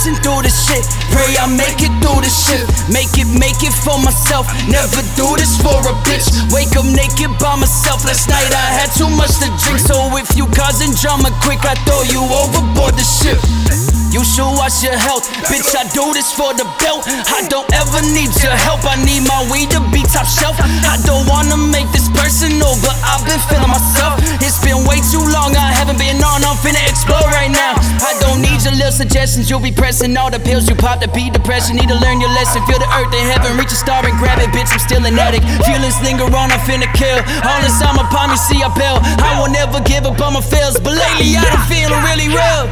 Through the shit, pray I make it through the shit. Make it, make it for myself. Never do this for a bitch. Wake up naked by myself. Last night I had too much to drink, so if you causing drama quick, I throw you overboard the ship. You should watch your health, bitch. I do this for the belt. I don't ever need your help. I need my weed to be top shelf. I don't wanna make this personal, but I've been feeling myself. It's been way too long. I haven't been on. I'm finna explore right now. I don't need your little suggestions. You'll be pressing all the pills you pop to beat depression. Need to learn your lesson. Feel the earth in heaven. Reach a star and grab it, bitch. I'm still an addict. Feelings linger on. I'm finna kill. All this time upon me, see I bail. I will never give up on my fails, but lately I done feeling really real.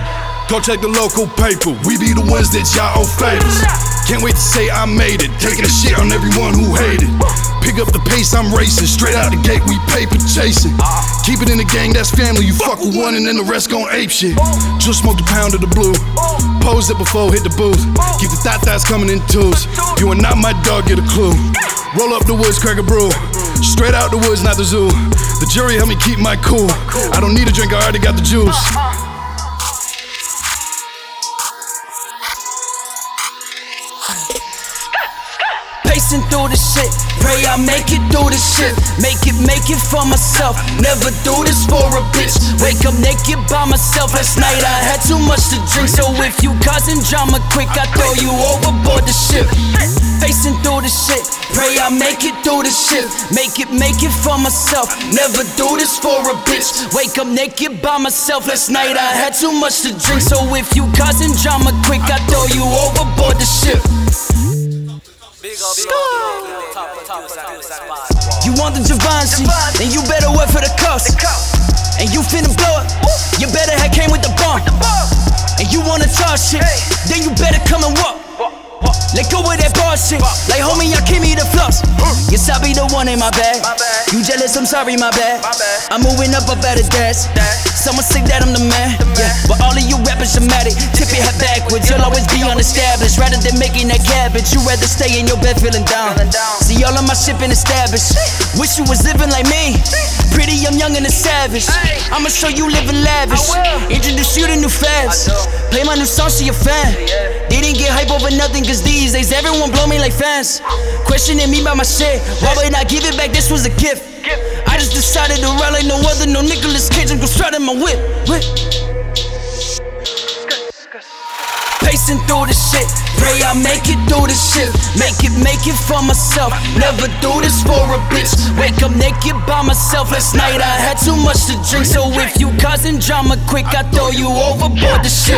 Go check the local paper. We be the ones that y'all owe favors. Can't wait to say I made it. Taking a shit on everyone who hated. Pick up the pace, I'm racing. Straight out the gate, we paper chasing. Keep it in the gang, that's family. You fuck with one and then the rest gon' ape shit. Just smoked a pound of the blue. Pose it before hit the booth. Keep the thought thoughts coming in twos. You are not my dog, get a clue. Roll up the woods, crack a brew. Straight out the woods, not the zoo. The jury help me keep my cool. I don't need a drink, I already got the juice. Pacing through the shit, pray I make it through the shit. Make it, make it for myself. Never do this for a bitch. Wake up naked by myself. Last night I had too much to drink, so if you causing drama quick, I throw you overboard the ship. Facing through the shit, pray I make it through the shit. Make it, make it for myself. Never do this for a bitch. Wake up naked by myself. Last night I had too much to drink, so if you causing drama quick, I throw you overboard the ship. You want the Givenchy, then you better work for the cost. And you finna blow it, you better have came with the bomb. And you wanna talk shit, then you better come and walk. Let go of that bullshit. Like homie, y'all give me the floss. Yes, I be the one in my bag. You jealous? I'm sorry, my bad. I'm moving up up at his desk. Someone say that I'm the man. Yeah, but all of you rappers dramatic. Tip your head backwards. You'll always be unestablished. Rather than making that cabbage, you rather stay in your bed feeling down. See all of my shit been established. Wish you was living like me. Pretty, I'm young and a savage. I'ma show you living lavish. Introduce you to new fads. Play my new song, she a fan. They didn't get hype over nothing, cause these days everyone blow me like fans. Questioning me about my shit. Why would I give it back? This was a gift. I just decided to ride like no other, no Nicolas Cage and go strut in my whip. whip. Through the shit, pray I make it through the shit. Make it, make it for myself. Never do this for a bitch. Wake up naked by myself. Last night I had too much to drink, so if you causing drama quick, I throw you overboard the shit.